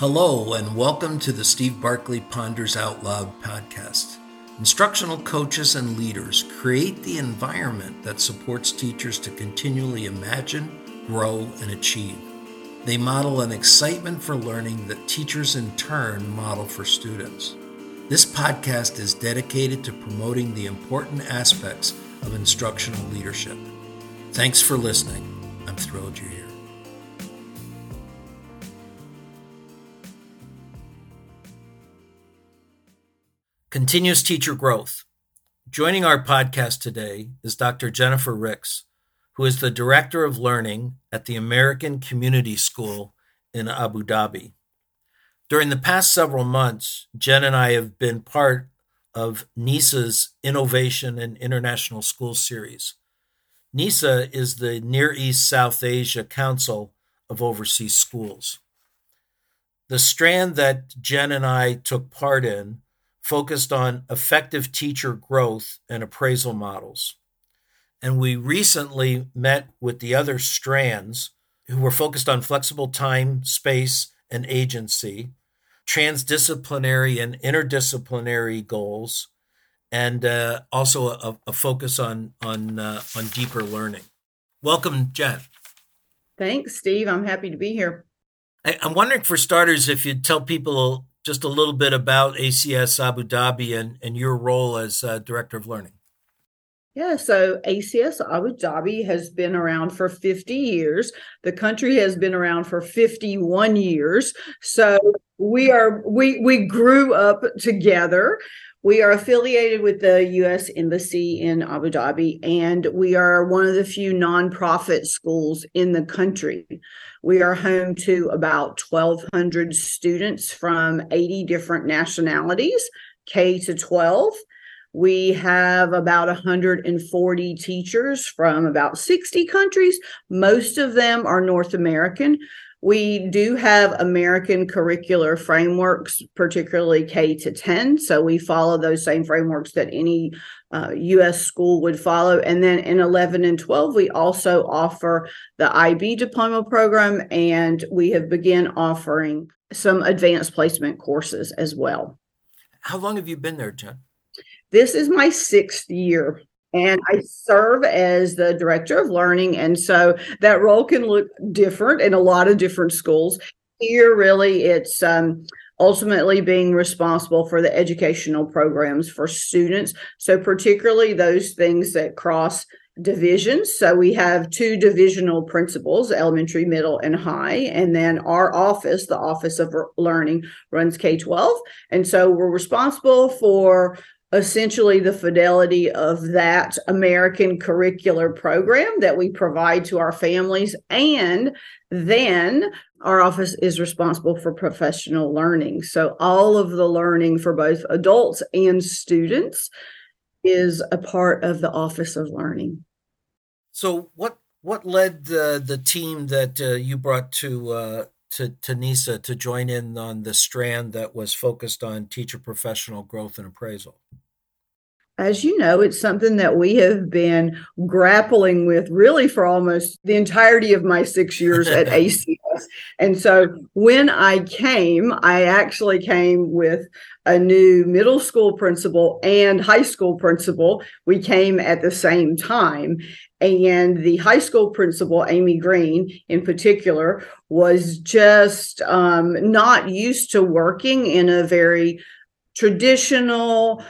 Hello, and welcome to the Steve Barkley Ponders Out Loud podcast. Instructional coaches and leaders create the environment that supports teachers to continually imagine, grow, and achieve. They model an excitement for learning that teachers in turn model for students. This podcast is dedicated to promoting the important aspects of instructional leadership. Thanks for listening. I'm thrilled you're here. Continuous teacher growth. Joining our podcast today is Dr. Jennifer Ricks, who is the Director of Learning at the American Community School in Abu Dhabi. During the past several months, Jen and I have been part of NESA's Innovation and International School Series. NESA is the Near East South Asia Council of Overseas Schools. The strand that Jen and I took part in focused on effective teacher growth and appraisal models. And we recently met with the other strands who were focused on flexible time, space, and agency, transdisciplinary and interdisciplinary goals, and uh, also a, a, focus on on uh, on deeper learning. Welcome, Jen. Thanks, Steve. I'm happy to be here. I, I'm wondering, for starters, if you'd tell people just a little bit about ACS Abu Dhabi and, and your role as uh, Director of Learning. Yeah, so ACS Abu Dhabi has been around for 50 years. The country has been around for 51 years. So we are we we grew up together. We are affiliated with the U.S. Embassy in Abu Dhabi, and we are one of the few nonprofit schools in the country. We are home to about 1,200 students from 80 different nationalities, K to 12. We have about 140 teachers from about 60 countries. Most of them are North American. We do have American curricular frameworks, particularly K to 10. So we follow those same frameworks that any uh, US school would follow. And then in 11 and 12, we also offer the IB diploma program, and we have begun offering some advanced placement courses as well. How long have you been there, Jen? This is my sixth year and I serve as the director of learning. And so that role can look different in a lot of different schools. Here, really, it's um, ultimately being responsible for the educational programs for students. So, particularly those things that cross divisions. So we have two divisional principals, elementary, middle, and high. And then our office, the Office of Learning, runs K 12. And so we're responsible for essentially the fidelity of that American curricular program that we provide to our families. And then our office is responsible for professional learning. So all of the learning for both adults and students is a part of the Office of Learning. So what what led the the team that uh, you brought to uh, to, to NESA to join in on the strand that was focused on teacher professional growth and appraisal? As you know, it's something that we have been grappling with really for almost the entirety of my six years at ACS. And so when I came, I actually came with a new middle school principal and high school principal. We came at the same time. And the high school principal, Amy Green in particular, was just um, not used to working in a very traditional,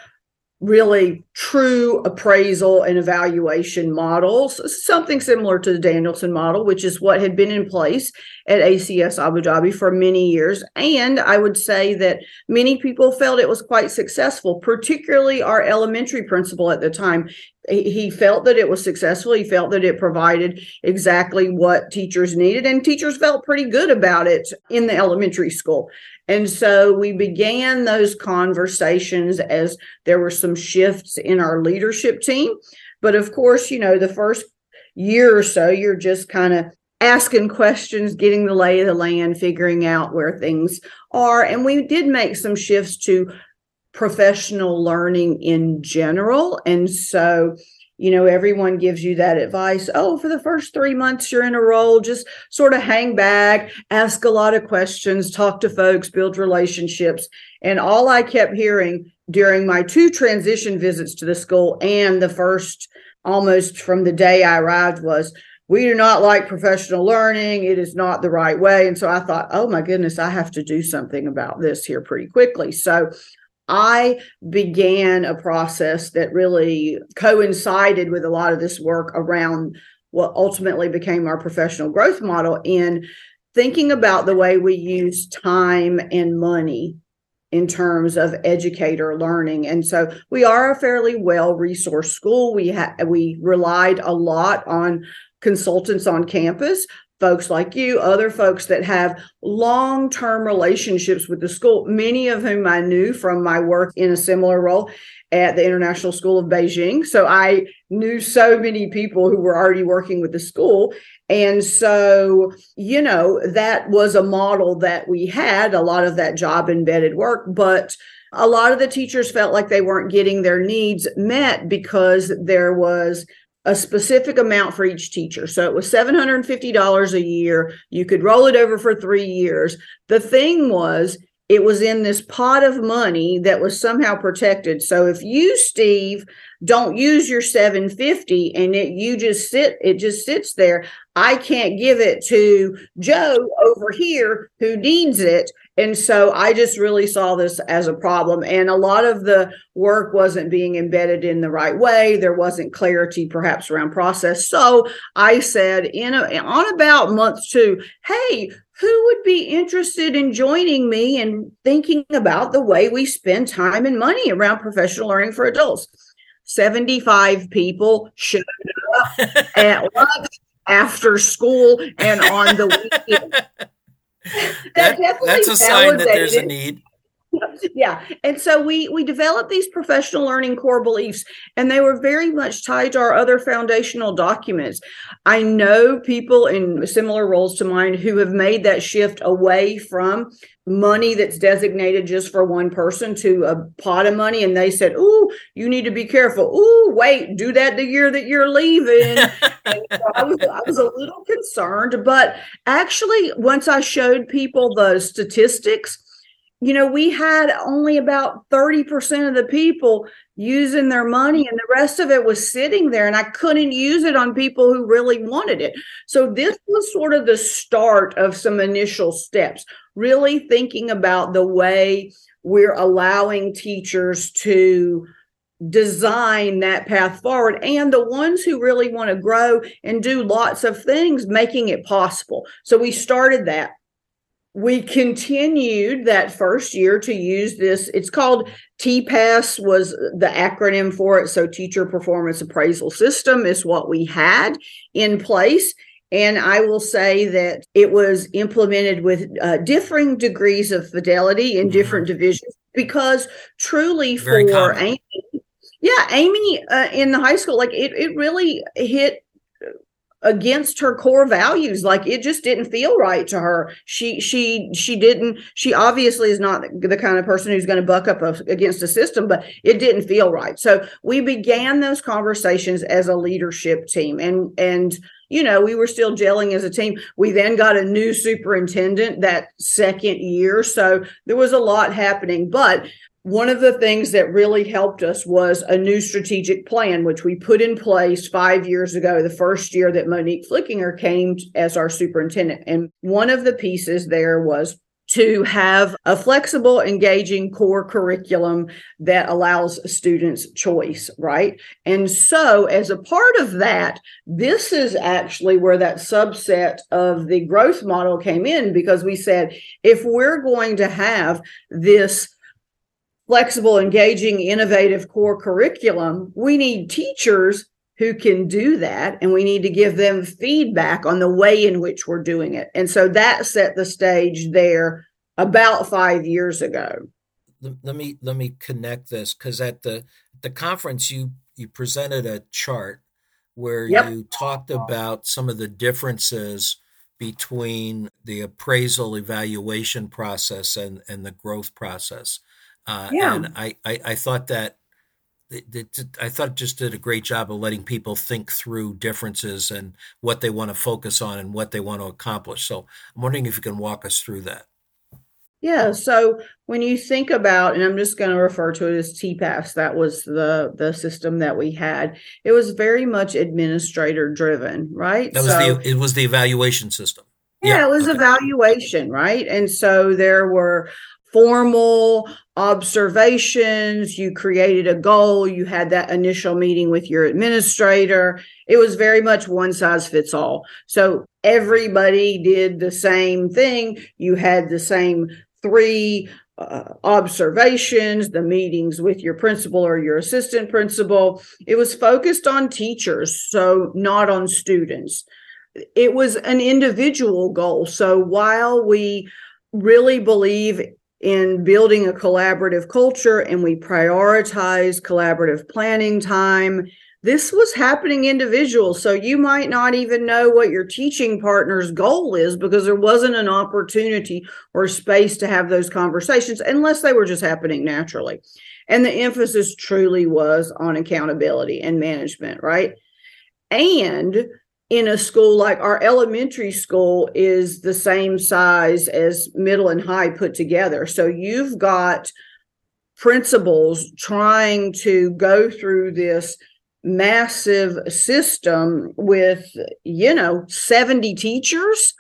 really true appraisal and evaluation models, something similar to the Danielson model, which is what had been in place at ACS Abu Dhabi for many years. And I would say that many people felt it was quite successful, particularly our elementary principal at the time. He felt that it was successful. He felt that it provided exactly what teachers needed, and teachers felt pretty good about it in the elementary school. And so we began those conversations as there were some shifts in our leadership team. But of course, you know, the first year or so, you're just kind of asking questions, getting the lay of the land, figuring out where things are. And we did make some shifts to professional learning in general. And so you know, everyone gives you that advice. Oh, for the first three months you're in a role, just sort of hang back, ask a lot of questions, talk to folks, build relationships. And all I kept hearing during my two transition visits to the school and the first almost from the day I arrived was, we do not like professional learning. It is not the right way. And so I thought, oh my goodness, I have to do something about this here pretty quickly. So I began a process that really coincided with a lot of this work around what ultimately became our professional growth model in thinking about the way we use time and money in terms of educator learning and so we are a fairly well resourced school we ha- we relied a lot on consultants on campus folks like you, other folks that have long term relationships with the school, many of whom I knew from my work in a similar role at the International School of Beijing. So I knew so many people who were already working with the school. And so, you know, that was a model that we had, a lot of that job embedded work, but a lot of the teachers felt like they weren't getting their needs met because there was a specific amount for each teacher. So it was $750 a year. You could roll it over for three years. The thing was, it was in this pot of money that was somehow protected. So if you, Steve, don't use your 750 and it you just sit it just sits there i can't give it to joe over here who needs it and so I just really saw this as a problem. And a lot of the work wasn't being embedded in the right way. There wasn't clarity perhaps around process. So I said in a, on about month two, hey, who would be interested in joining me and thinking about the way we spend time and money around professional learning for adults? 75 people showed up at lunch after school and on the weekend. that, that that's a sign that there's a need yeah and so we we developed these professional learning core beliefs and they were very much tied to our other foundational documents. I know people in similar roles to mine who have made that shift away from money that's designated just for one person to a pot of money and they said oh you need to be careful. Oh wait do that the year that you're leaving. So I, was, I was a little concerned but actually once i showed people the statistics you know, we had only about 30% of the people using their money, and the rest of it was sitting there, and I couldn't use it on people who really wanted it. So, this was sort of the start of some initial steps, really thinking about the way we're allowing teachers to design that path forward and the ones who really want to grow and do lots of things making it possible so we started that we continued that first year to use this it's called TPAS was the acronym for it so teacher performance appraisal system is what we had in place and i will say that it was implemented with uh, differing degrees of fidelity in mm-hmm. different divisions because truly Very for common. amy yeah amy uh, in the high school like it, it really hit against her core values. Like it just didn't feel right to her. She she she didn't she obviously is not the kind of person who's going to buck up against the system but it didn't feel right. So we began those conversations as a leadership team and and you know we were still gelling as a team. We then got a new superintendent that second year so there was a lot happening but one of the things that really helped us was a new strategic plan, which we put in place five years ago, the first year that Monique Flickinger came as our superintendent. And one of the pieces there was to have a flexible, engaging core curriculum that allows students choice, right? And so, as a part of that, this is actually where that subset of the growth model came in because we said if we're going to have this flexible, engaging, innovative core curriculum, we need teachers who can do that and we need to give them feedback on the way in which we're doing it. And so that set the stage there about 5 years ago. Let me let me connect this cuz at the the conference you you presented a chart where yep. you talked about some of the differences between the appraisal evaluation process and, and the growth process. Uh, yeah. And I, I, I thought that I thought just did a great job of letting people think through differences and what they want to focus on and what they want to accomplish. So I'm wondering if you can walk us through that. Yeah. So when you think about, and I'm just going to refer to it as TPAS, that was the the system that we had. It was very much administrator driven, right? That was so, the it was the evaluation system. Yeah, yeah. it was okay. evaluation, right? And so there were formal observations. You created a goal. You had that initial meeting with your administrator. It was very much one size fits all. So everybody did the same thing. You had the same three uh, observations, the meetings with your principal or your assistant principal. It was focused on teachers, so not on students. It was an individual goal. So while we really believe in building a collaborative culture and we prioritize collaborative planning time. This was happening individual. So you might not even know what your teaching partner's goal is because there wasn't an opportunity or space to have those conversations unless they were just happening naturally. And the emphasis truly was on accountability and management, right? And in a school like our elementary school is the same size as middle and high put together. So you've got principals trying to go through this massive system with, you know, 70 teachers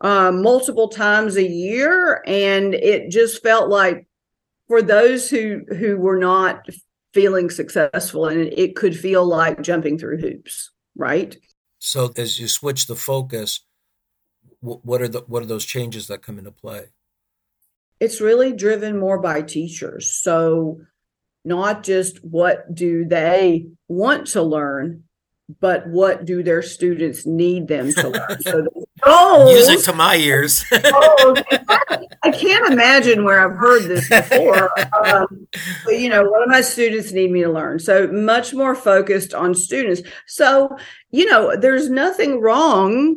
uh, multiple times a year. And it just felt like for those who who were not feeling successful and it, it could feel like jumping through hoops, right? So as you switch the focus, what are the what are those changes that come into play? It's really driven more by teachers. So not just what do they want to learn, but what do their students need them to learn? So goals, music to my ears. I can't imagine where I've heard this before. Um, but you know, what do my students need me to learn? So much more focused on students. So you know, there's nothing wrong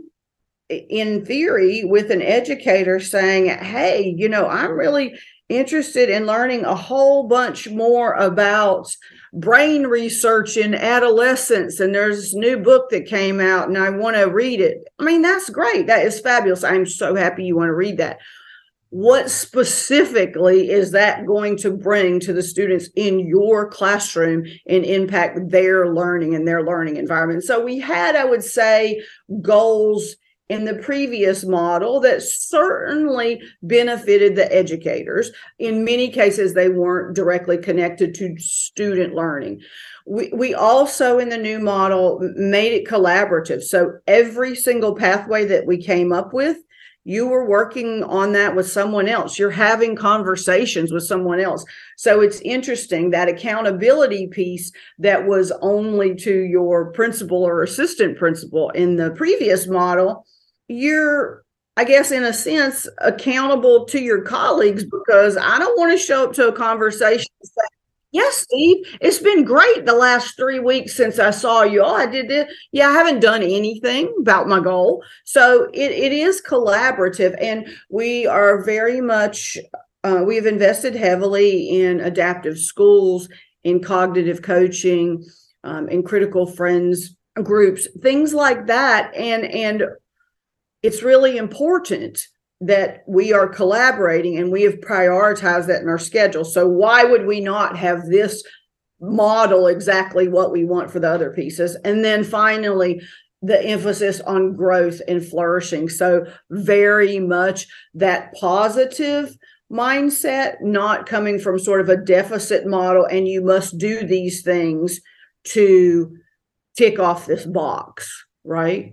in theory with an educator saying, "Hey, you know, I'm really interested in learning a whole bunch more about." Brain research in adolescence and there's this new book that came out and I want to read it. I mean, that's great. That is fabulous. I'm so happy you want to read that. What specifically is that going to bring to the students in your classroom and impact their learning and their learning environment? So we had, I would say, goals in the previous model that certainly benefited the educators. In many cases, they weren't directly connected to student learning. We, we also, in the new model, made it collaborative. So every single pathway that we came up with, you were working on that with someone else. You're having conversations with someone else. So it's interesting that accountability piece that was only to your principal or assistant principal in the previous model you're I guess in a sense accountable to your colleagues because I don't want to show up to a conversation and say, Yes, Steve, it's been great the last three weeks since I saw you. Oh, I did this. Yeah, I haven't done anything about my goal. So it, it is collaborative, and we are very much, uh, we've invested heavily in adaptive schools, in cognitive coaching, um, in critical friends groups, things like that. And, and it's really important that we are collaborating and we have prioritized that in our schedule. So why would we not have this model exactly what we want for the other pieces? And then finally, the emphasis on growth and flourishing. So very much that positive mindset, not coming from sort of a deficit model and you must do these things to tick off this box, right?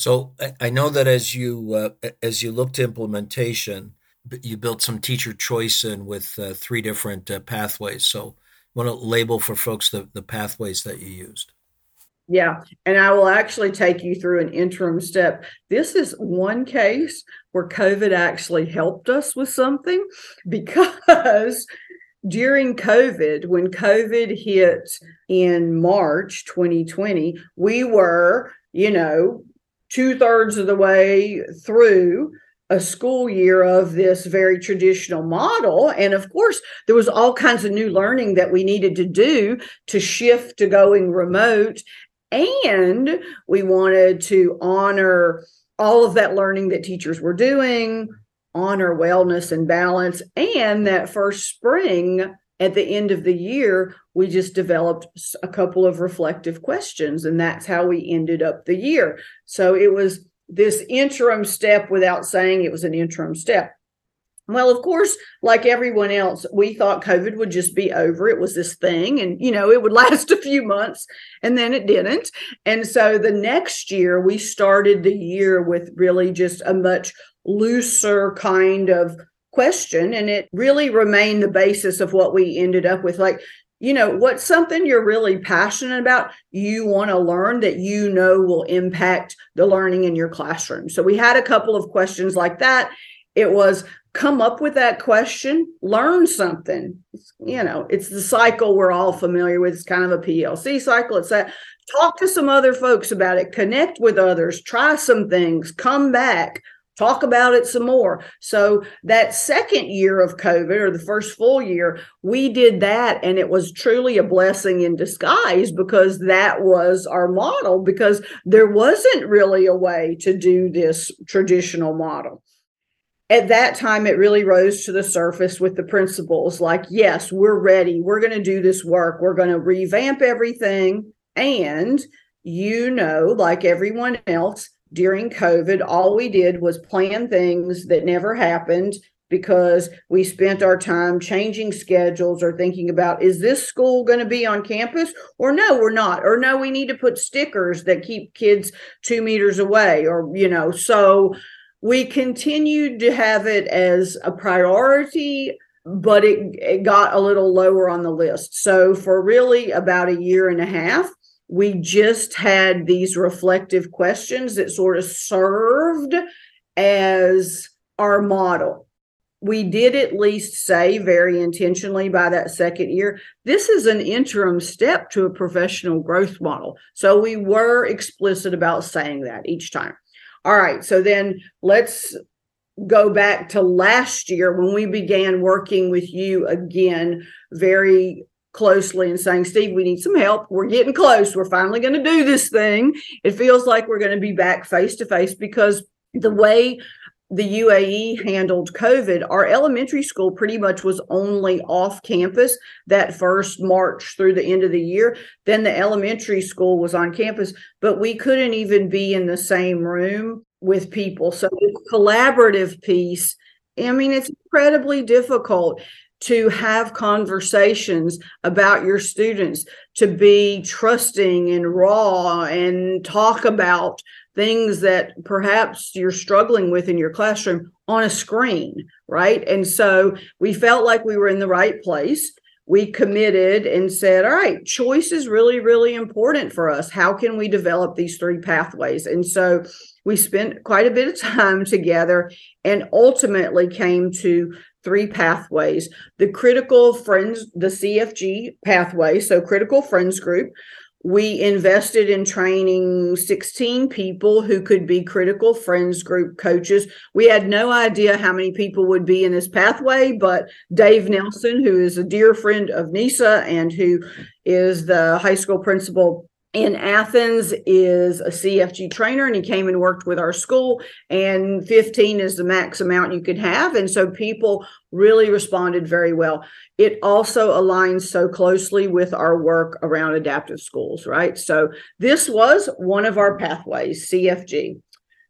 So I know that as you uh, as you look to implementation, you built some teacher choice in with uh, three different uh, pathways. So want to label for folks the, the pathways that you used. Yeah, and I will actually take you through an interim step. This is one case where COVID actually helped us with something because during COVID, when COVID hit in March 2020, we were, you know, two thirds of the way through a school year of this very traditional model. And of course, there was all kinds of new learning that we needed to do to shift to going remote. And we wanted to honor all of that learning that teachers were doing, honor wellness and balance. And that first spring, at the end of the year, we just developed a couple of reflective questions. And that's how we ended up the year. So it was this interim step without saying it was an interim step. Well, of course, like everyone else, we thought COVID would just be over. It was this thing, and you know, it would last a few months, and then it didn't. And so the next year, we started the year with really just a much looser kind of question, and it really remained the basis of what we ended up with. Like, you know, what's something you're really passionate about, you want to learn that you know will impact the learning in your classroom. So we had a couple of questions like that. It was come up with that question, learn something. You know, it's the cycle we're all familiar with. It's kind of a PLC cycle. It's that talk to some other folks about it, connect with others, try some things, come back, talk about it some more. So that second year of COVID or the first full year, we did that and it was truly a blessing in disguise because that was our model because there wasn't really a way to do this traditional model. At that time, it really rose to the surface with the principals like, yes, we're ready. We're going to do this work. We're going to revamp everything. And you know, like everyone else, during COVID, all we did was plan things that never happened because we spent our time changing schedules or thinking about is this school going to be on campus? Or no we're not. Or no we need to put stickers that keep kids two meters away or you know so we continued to have it as a priority but it, it got a little lower on the list. So for really about a year and a half we just had these reflective questions that sort of served as our model. We did at least say very intentionally by that second year, this is an interim step to a professional growth model. So we were explicit about saying that each time. All right, so then let's go back to last year when we began working with you again very closely and saying, Steve, we need some help. We're getting close. We're finally going to do this thing. It feels like we're going to be back face to face because the way the UAE handled COVID, our elementary school pretty much was only off campus that first March through the end of the year. Then the elementary school was on campus, but we couldn't even be in the same room with people. So the collaborative piece, I mean, it's incredibly difficult to have conversations about your students, to be trusting and raw and talk about things that perhaps you're struggling with in your classroom on a screen, right? And so we felt like we were in the right place. We committed and said, all right, choice is really, really important for us. How can we develop these three pathways? And so we spent quite a bit of time together and ultimately came to three pathways. The critical friends the cfg pathway so critical friends group. We invested in training 16 people who could be critical friends group coaches. We had no idea how many people would be in this pathway but dave nelson who is a dear friend of nesa and who is the high school principal in Athens is a CFG trainer and he came and worked with our school and 15 is the max amount you could have and so people really responded very well. It also aligns so closely with our work around adaptive schools, right? So this was one of our pathways, CFG.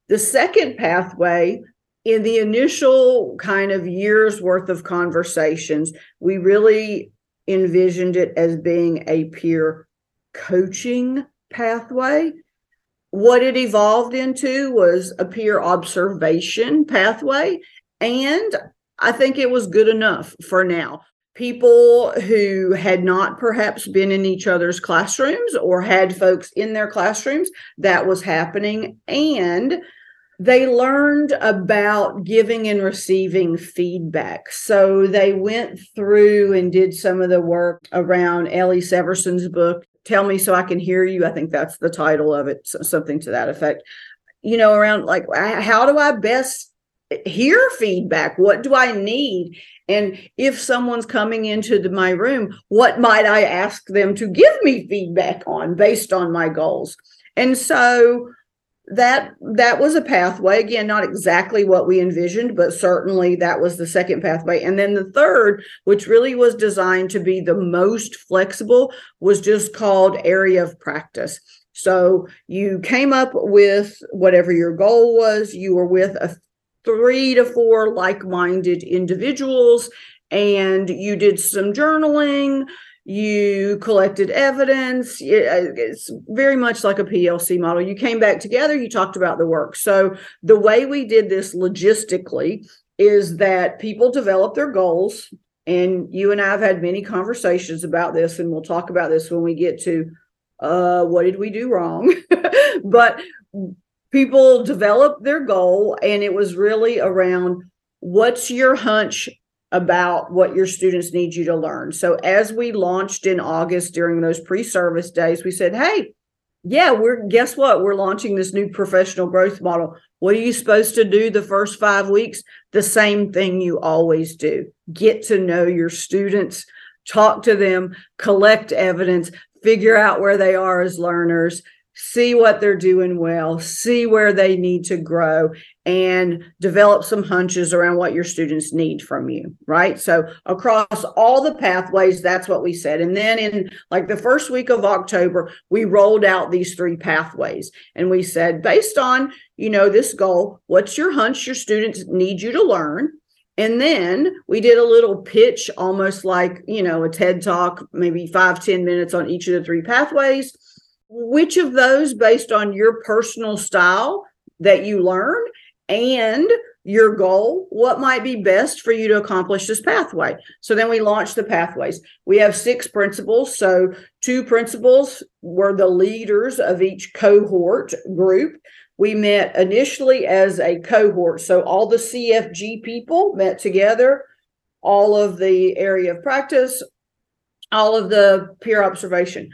The second pathway in the initial kind of years worth of conversations, we really envisioned it as being a peer coaching pathway. What it evolved into was a peer observation pathway. And I think it was good enough for now. People who had not perhaps been in each other's classrooms or had folks in their classrooms, that was happening. And they learned about giving and receiving feedback. So they went through and did some of the work around Ellie Severson's book, tell me so I can hear you. I think that's the title of it, something to that effect. You know, around like how do I best hear feedback. What do I need? And if someone's coming into the, my room, what might I ask them to give me feedback on based on my goals? And so that that was a pathway. Again not exactly what we envisioned but certainly that was the second pathway. And then the third which really was designed to be the most flexible was just called area of practice. So you came up with whatever your goal was. You were with a three to four like-minded individuals and you did some journaling you collected evidence. It's very much like a PLC model. You came back together, you talked about the work. So, the way we did this logistically is that people develop their goals. And you and I have had many conversations about this, and we'll talk about this when we get to uh, what did we do wrong. but people develop their goal, and it was really around what's your hunch about what your students need you to learn. So as we launched in August during those pre-service days, we said, "Hey, yeah, we're guess what? We're launching this new professional growth model. What are you supposed to do the first 5 weeks? The same thing you always do. Get to know your students, talk to them, collect evidence, figure out where they are as learners, see what they're doing well, see where they need to grow, and develop some hunches around what your students need from you, right? So, across all the pathways, that's what we said. And then in like the first week of October, we rolled out these three pathways and we said, based on, you know, this goal, what's your hunch your students need you to learn? And then we did a little pitch, almost like, you know, a TED talk, maybe five ten minutes on each of the three pathways which of those based on your personal style that you learn and your goal what might be best for you to accomplish this pathway? So then we launched the pathways. We have six principals. so two principals were the leaders of each cohort group. We met initially as a cohort. So all the cfg people met together all of the area of practice all of the peer observation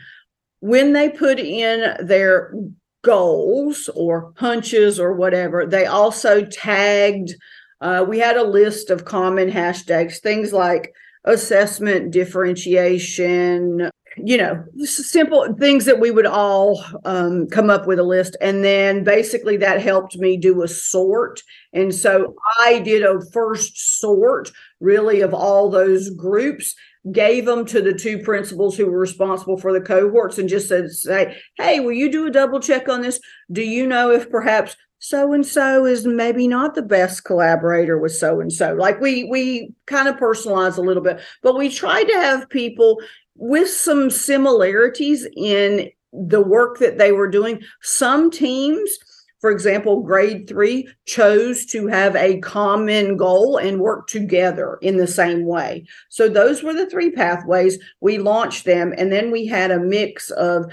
when they put in their goals or punches or whatever, they also tagged. Uh, we had a list of common hashtags, things like assessment, differentiation, you know, simple things that we would all um, come up with a list. And then basically that helped me do a sort. And so I did a first sort really of all those groups gave them to the two principals who were responsible for the cohorts and just said, say, hey, will you do a double check on this? Do you know if perhaps so and so is maybe not the best collaborator with so and so? Like we we kind of personalize a little bit, but we tried to have people with some similarities in the work that they were doing. Some teams for example, grade three chose to have a common goal and work together in the same way. So those were the three pathways. We launched them, and then we had a mix of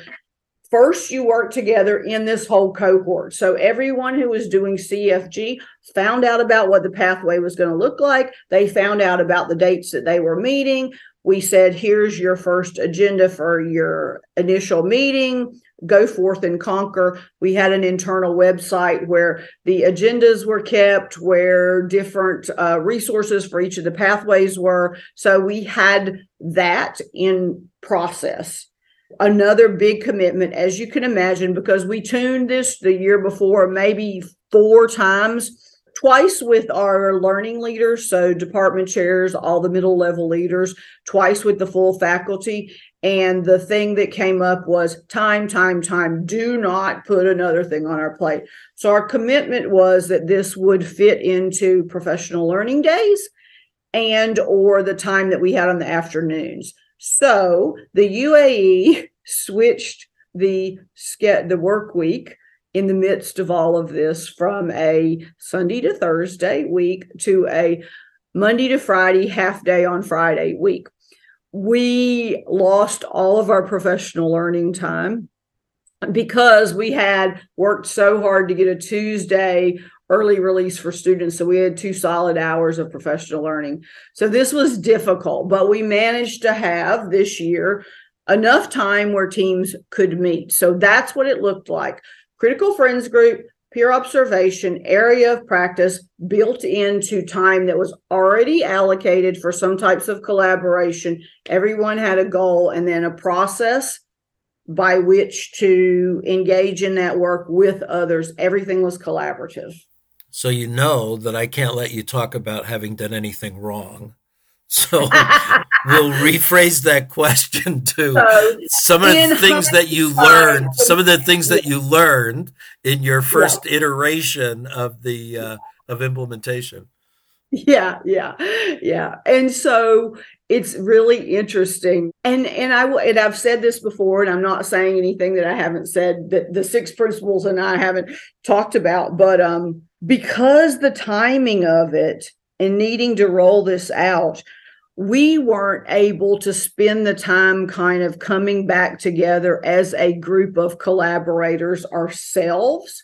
first you work together in this whole cohort. So everyone who was doing CFG found out about what the pathway was going to look like. They found out about the dates that they were meeting. We said, here's your first agenda for your initial meeting go forth and conquer. We had an internal website where the agendas were kept, where different uh, resources for each of the pathways were. So we had that in process. Another big commitment, as you can imagine, because we tuned this the year before, maybe four times twice with our learning leaders, so department chairs, all the middle level leaders, twice with the full faculty. And the thing that came up was time, time, time. Do not put another thing on our plate. So our commitment was that this would fit into professional learning days and or the time that we had on the afternoons. So the UAE switched the the work week in the midst of all of this from a Sunday to Thursday week to a Monday to Friday half day on Friday week we lost all of our professional learning time because we had worked so hard to get a Tuesday early release for students. So we had two solid hours of professional learning. So this was difficult, but we managed to have this year enough time where teams could meet. So that's what it looked like. Critical Friends Group, peer observation, area of practice built into time that was already allocated for some types of collaboration. Everyone had a goal and then a process by which to engage in that work with others. Everything was collaborative. So you know that I can't let you talk about having done anything wrong. So we'll rephrase that question to so some of the things that you learned, some of the things that you learned in your first yeah. iteration of the uh, of implementation. Yeah, yeah, yeah. And so it's really interesting. And and I and I've said this before, and I'm not saying anything that I haven't said that the six principals and I haven't talked about, but um because the timing of it and needing to roll this out we weren't able to spend the time kind of coming back together as a group of collaborators ourselves.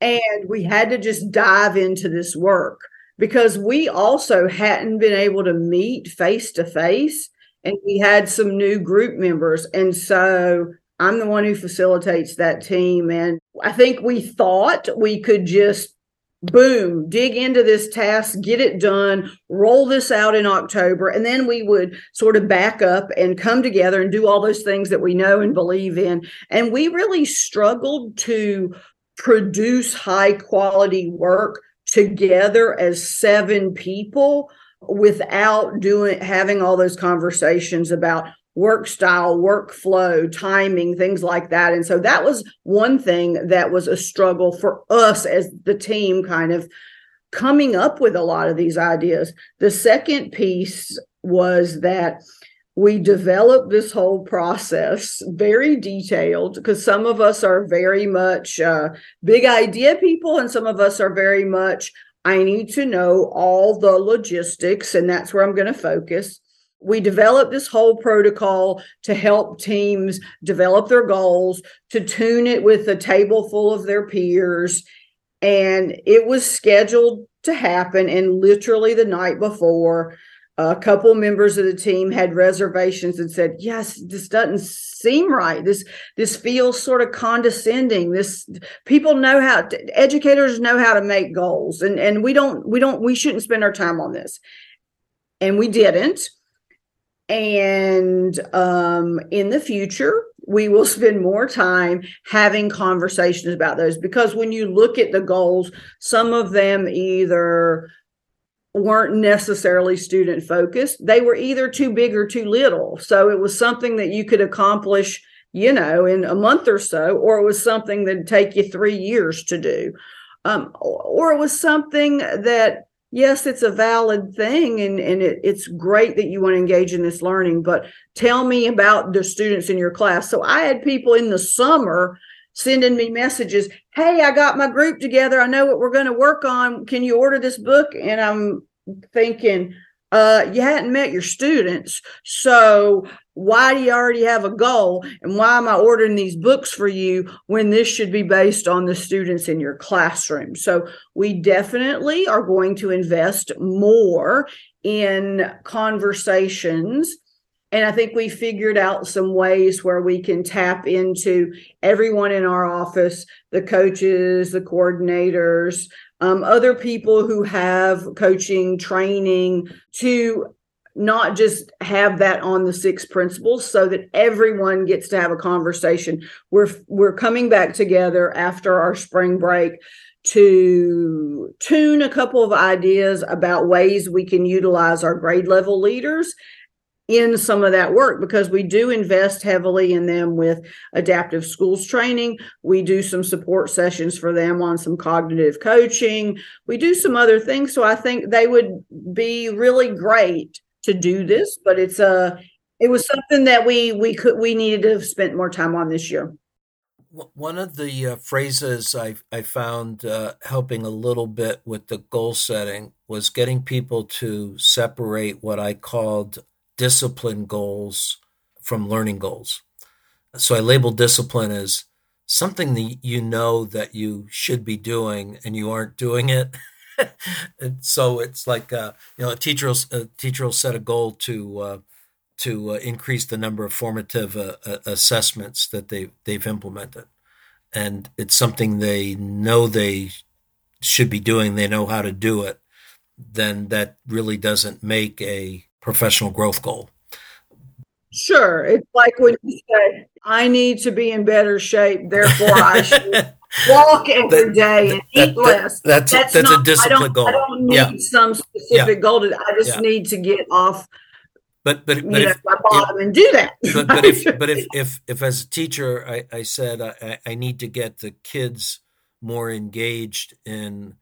And we had to just dive into this work because we also hadn't been able to meet face to face. And we had some new group members. And so I'm the one who facilitates that team. And I think we thought we could just boom, dig into this task, get it done, roll this out in October. And then we would sort of back up and come together and do all those things that we know and believe in. And we really struggled to produce high quality work together as seven people without doing having all those conversations about work style, workflow, timing, things like that. And so that was one thing that was a struggle for us as the team kind of coming up with a lot of these ideas. The second piece was that we developed this whole process very detailed because some of us are very much uh, big idea people and some of us are very much i need to know all the logistics and that's where i'm going to focus we developed this whole protocol to help teams develop their goals, to tune it with a table full of their peers. And it was scheduled to happen. And literally the night before, a couple members of the team had reservations and said, "Yes, this doesn't seem right. This this feels sort of condescending. This people know how to, educators know how to make goals, and and we don't we don't we shouldn't spend our time on this." And we didn't and um, in the future, we will spend more time having conversations about those because when you look at the goals, some of them either weren't necessarily student focused, they were either too big or too little. So it was something that you could accomplish, you know, in a month or so, or it was something that'd take you three years to do. Um, or it was something that yes, it's a valid thing and, and it, it's great that you want to engage in this learning, but tell me about the students in your class. So I had people in the summer sending me messages, Hey, I got my group together. I know what we're going to work on. Can you order this book? And I'm thinking, uh, you hadn't met your students. So why do you already have a goal? And why am I ordering these books for you when this should be based on the students in your classroom? So we definitely are going to invest more in conversations. And I think we figured out some ways where we can tap into everyone in our office, the coaches, the coordinators, um, other people who have coaching training to not just have that on the six principals so that everyone gets to have a conversation we're we're coming back together after our spring break to tune a couple of ideas about ways we can utilize our grade level leaders in some of that work because we do invest heavily in them with adaptive schools training. We do some support sessions for them on some cognitive coaching. We do some other things. So I think they would be really great to do this, but it's a uh, it was something that we we could we needed to have spent more time on this year. One of the uh, phrases I I found uh, helping a little bit with the goal setting was getting people to separate what I called discipline goals from learning goals. So I label discipline as something that you know that you should be doing and you aren't doing it. and so it's like uh, you know a teacher will, a teacher will set a goal to uh, to uh, increase the number of formative uh, assessments that they they've implemented, and it's something they know they should be doing, they know how to do it, then that really doesn't make a professional growth goal. Sure. It's like when you say, I need to be in better shape, therefore I should walk every day and that, eat less. That, that's that's, that's not, a discipline goal. I don't need yeah. some specific yeah. goal. To, I just yeah. need to get off but but, but if, know, my bottom if, and do that. But, but if but if, if if as a teacher I, I said I, I need to get the kids more engaged in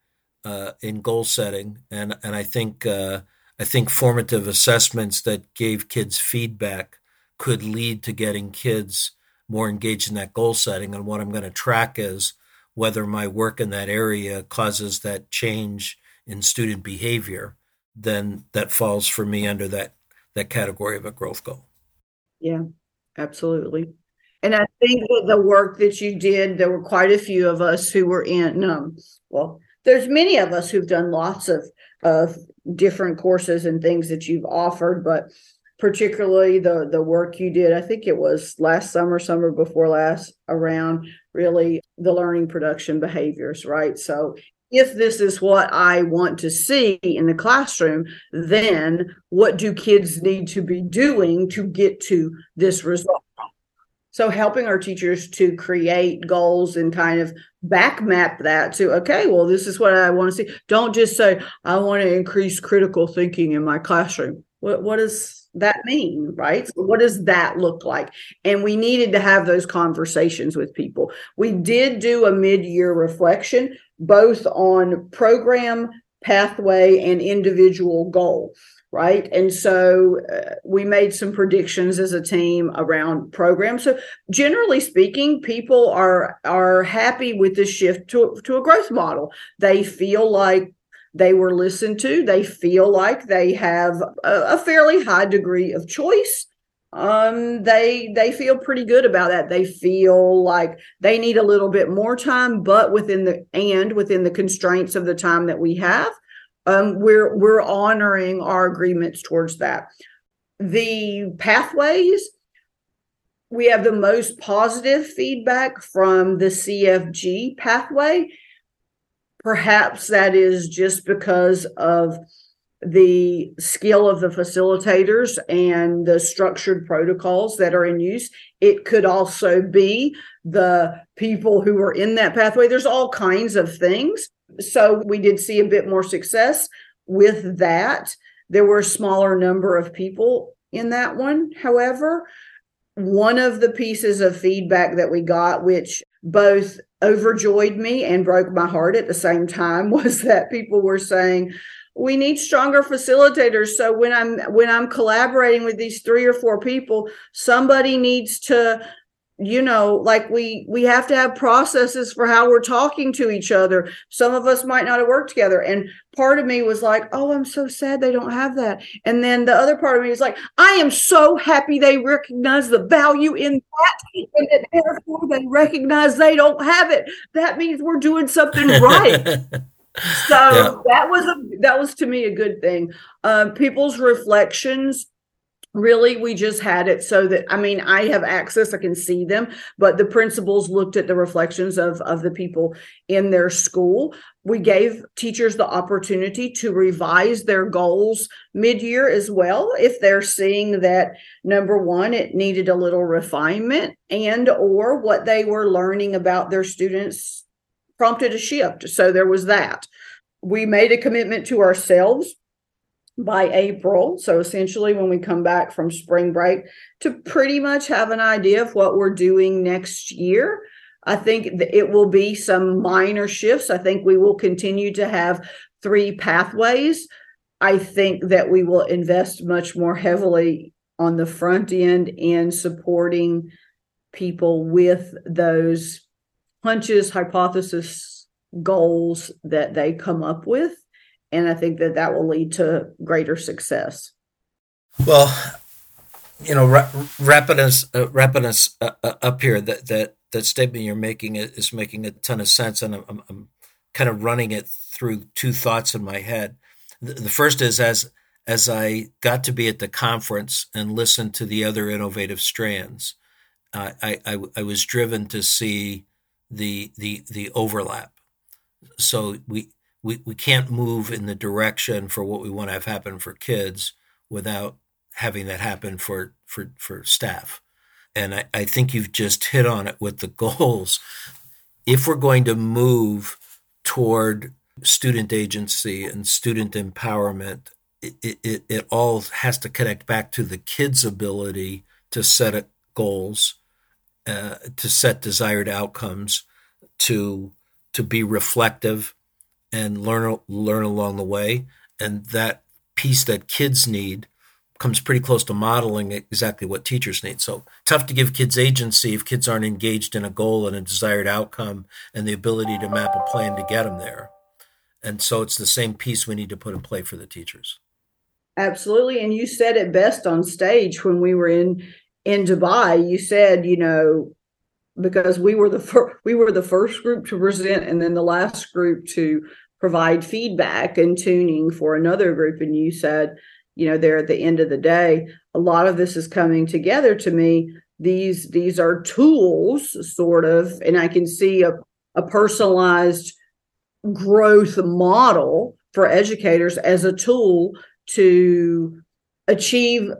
uh, in goal setting and and I think uh, I think formative assessments that gave kids feedback could lead to getting kids more engaged in that goal setting and what I'm going to track is whether my work in that area causes that change in student behavior then that falls for me under that that category of a growth goal. Yeah, absolutely. And I think that the work that you did, there were quite a few of us who were in, um, well, there's many of us who've done lots of, of different courses and things that you've offered, but particularly the the work you did, I think it was last summer, summer before last, around really the learning production behaviors, right? So if this is what I want to see in the classroom, then what do kids need to be doing to get to this result? So, helping our teachers to create goals and kind of back map that to, okay, well, this is what I want to see. Don't just say, I want to increase critical thinking in my classroom. What, what does that mean, right? So what does that look like? And we needed to have those conversations with people. We did do a mid year reflection both on program, pathway, and individual goal. Right. And so uh, we made some predictions as a team around programs. So generally speaking, people are are happy with the shift to, to a growth model. They feel like they were listened to. They feel like they have a, a fairly high degree of choice. Um they they feel pretty good about that. They feel like they need a little bit more time but within the and within the constraints of the time that we have um we're we're honoring our agreements towards that. The pathways we have the most positive feedback from the cfg pathway perhaps that is just because of the skill of the facilitators and the structured protocols that are in use. It could also be the people who are in that pathway. There's all kinds of things. So we did see a bit more success with that. There were a smaller number of people in that one. However, one of the pieces of feedback that we got, which both overjoyed me and broke my heart at the same time, was that people were saying, we need stronger facilitators. So when i'm when i'm collaborating with these three or four people somebody needs to you know like we we have to have processes for how we're talking to each other. Some of us might not have worked together and part of me was like oh i'm so sad they don't have that. And then the other part of me was like i am so happy they recognize the value in that and that therefore they recognize they don't have it. That means we're doing something right. So yeah. that was a that was to me a good thing. Um, people's reflections really we just had it so that i mean i have access i can see them but the principals looked at the reflections of of the people in their school we gave teachers the opportunity to revise their goals mid-year as well if they're seeing that number one it needed a little refinement and or what they were learning about their students prompted a shift. So there was that. We made a commitment to ourselves by April. So essentially, when we come back from spring break, to pretty much have an idea of what we're doing next year. I think it will be some minor shifts. I think we will continue to have three pathways. I think that we will invest much more heavily on the front end in supporting people with those hunches, hypothesis, goals that they come up with. And I think that that will lead to greater success. Well, you know, wrapping us, uh, wrapping us uh, uh, up here, that, that, that statement you're making is making a ton of sense. And I'm, I'm kind of running it through two thoughts in my head. The, the first is as, as I got to be at the conference and listen to the other innovative strands, uh, I, I, I was driven to see the the the overlap. So we we, we can't move in the direction for what we want to have happen for kids without having that happen for for for staff. And I, I think you've just hit on it with the goals. If we're going to move toward student agency and student empowerment, it, it, it all has to connect back to the kids' ability to set goals, uh, to set desired outcomes, to to be reflective and learn learn along the way. And that piece that kids need comes pretty close to modeling exactly what teachers need. So tough to give kids agency if kids aren't engaged in a goal and a desired outcome and the ability to map a plan to get them there. And so it's the same piece we need to put in play for the teachers. Absolutely. And you said it best on stage when we were in in Dubai. You said, you know, because we were the fir- we were the first group to present and then the last group to provide feedback and tuning for another group. And you said you know there at the end of the day a lot of this is coming together to me. These these are tools sort of and i can see a, a personalized growth model for educators as a tool to achieve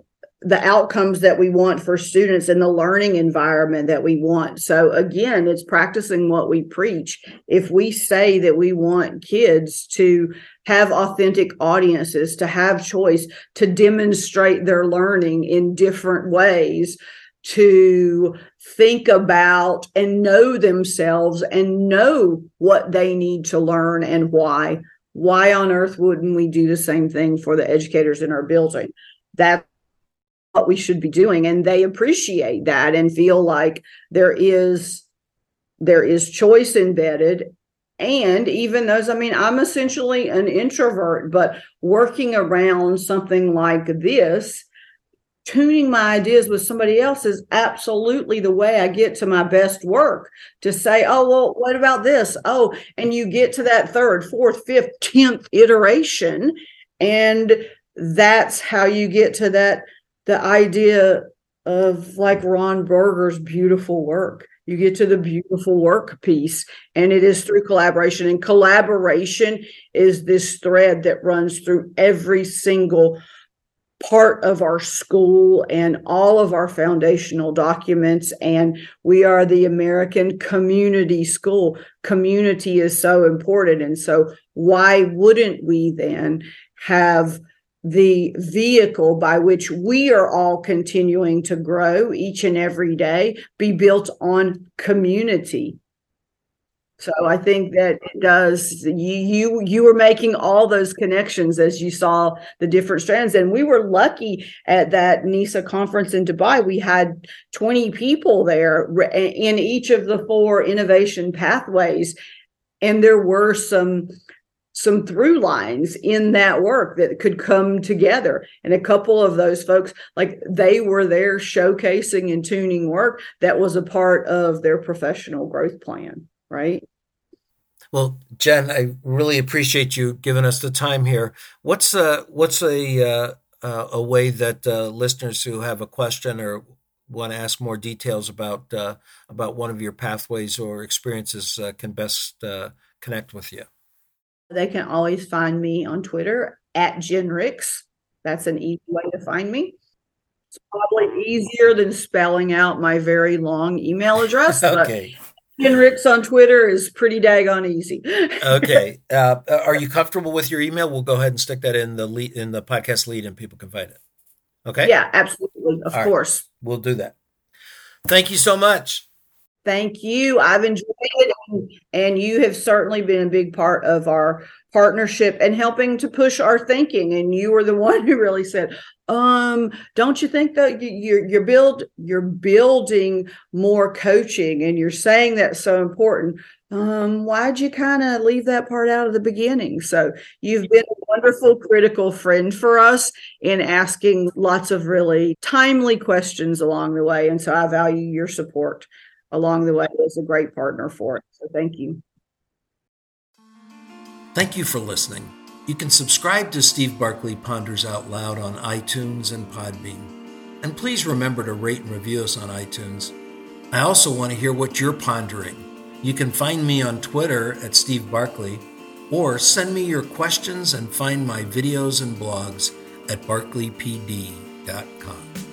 the outcomes that we want for students and the learning environment that we want. So again, it's practicing what we preach. If we say that we want kids to have authentic audiences, to have choice, to demonstrate their learning in different ways, to think about and know themselves and know what they need to learn and why. Why on earth wouldn't we do the same thing for the educators in our building? That what we should be doing and they appreciate that and feel like there is there is choice embedded. And even those i mean i'm essentially an introvert but working around something like this tuning my ideas with somebody else is absolutely the way i get to my best work. To say oh well what about this? Oh and you get to that third fourth fifth tenth iteration and that's how you get to that the idea of like Ron Berger's beautiful work. You get to the beautiful work piece, and it is through collaboration. And collaboration is this thread that runs through every single part of our school and all of our foundational documents. And we are the American community school. Community is so important. And so, why wouldn't we then have? The vehicle by which we are all continuing to grow each and every day be built on community. So i think that it does you you you were making all those connections as you saw the different strands. And we were lucky at that NESA conference in dubai. We had 20 people there in each of the four innovation pathways. And there were some some through lines in that work that could come together. And a couple of those folks, like they were there showcasing and tuning work that was a part of their professional growth plan, right? Well, Jen, I really appreciate you giving us the time here. What's a what's a uh, uh, a way that uh, listeners who have a question or want to ask more details about uh, about one of your pathways or experiences uh, can best connect with you? They can always find me on Twitter at Jen Ricks. That's an easy way to find me. It's probably easier than spelling out my very long email address. okay. Jen Ricks on Twitter is pretty daggone easy. okay. Uh, are you comfortable with your email? We'll go ahead and stick that in the lead, in the podcast lead, and people can find it. Okay. Yeah, absolutely. Of All course. Right. We'll do that. Thank you so much. Thank you. I've enjoyed it. And you have certainly been a big part of our partnership and helping to push our thinking. And you were the one who really said, um, don't you think that you're you're build you're building more coaching and you're saying that's so important. Um, why'd you kind of leave that part out of the beginning? So you've been a wonderful critical friend for us in asking lots of really timely questions along the way. And so I value your support along the way was a great partner for it. So thank you. Thank you for listening. You can subscribe to Steve Barkley Ponders Out Loud on iTunes and Podbean. And please remember to rate and review us on iTunes. I also want to hear what you're pondering. You can find me on Twitter at Steve Barkley or send me your questions and find my videos and blogs at barkleypd.com.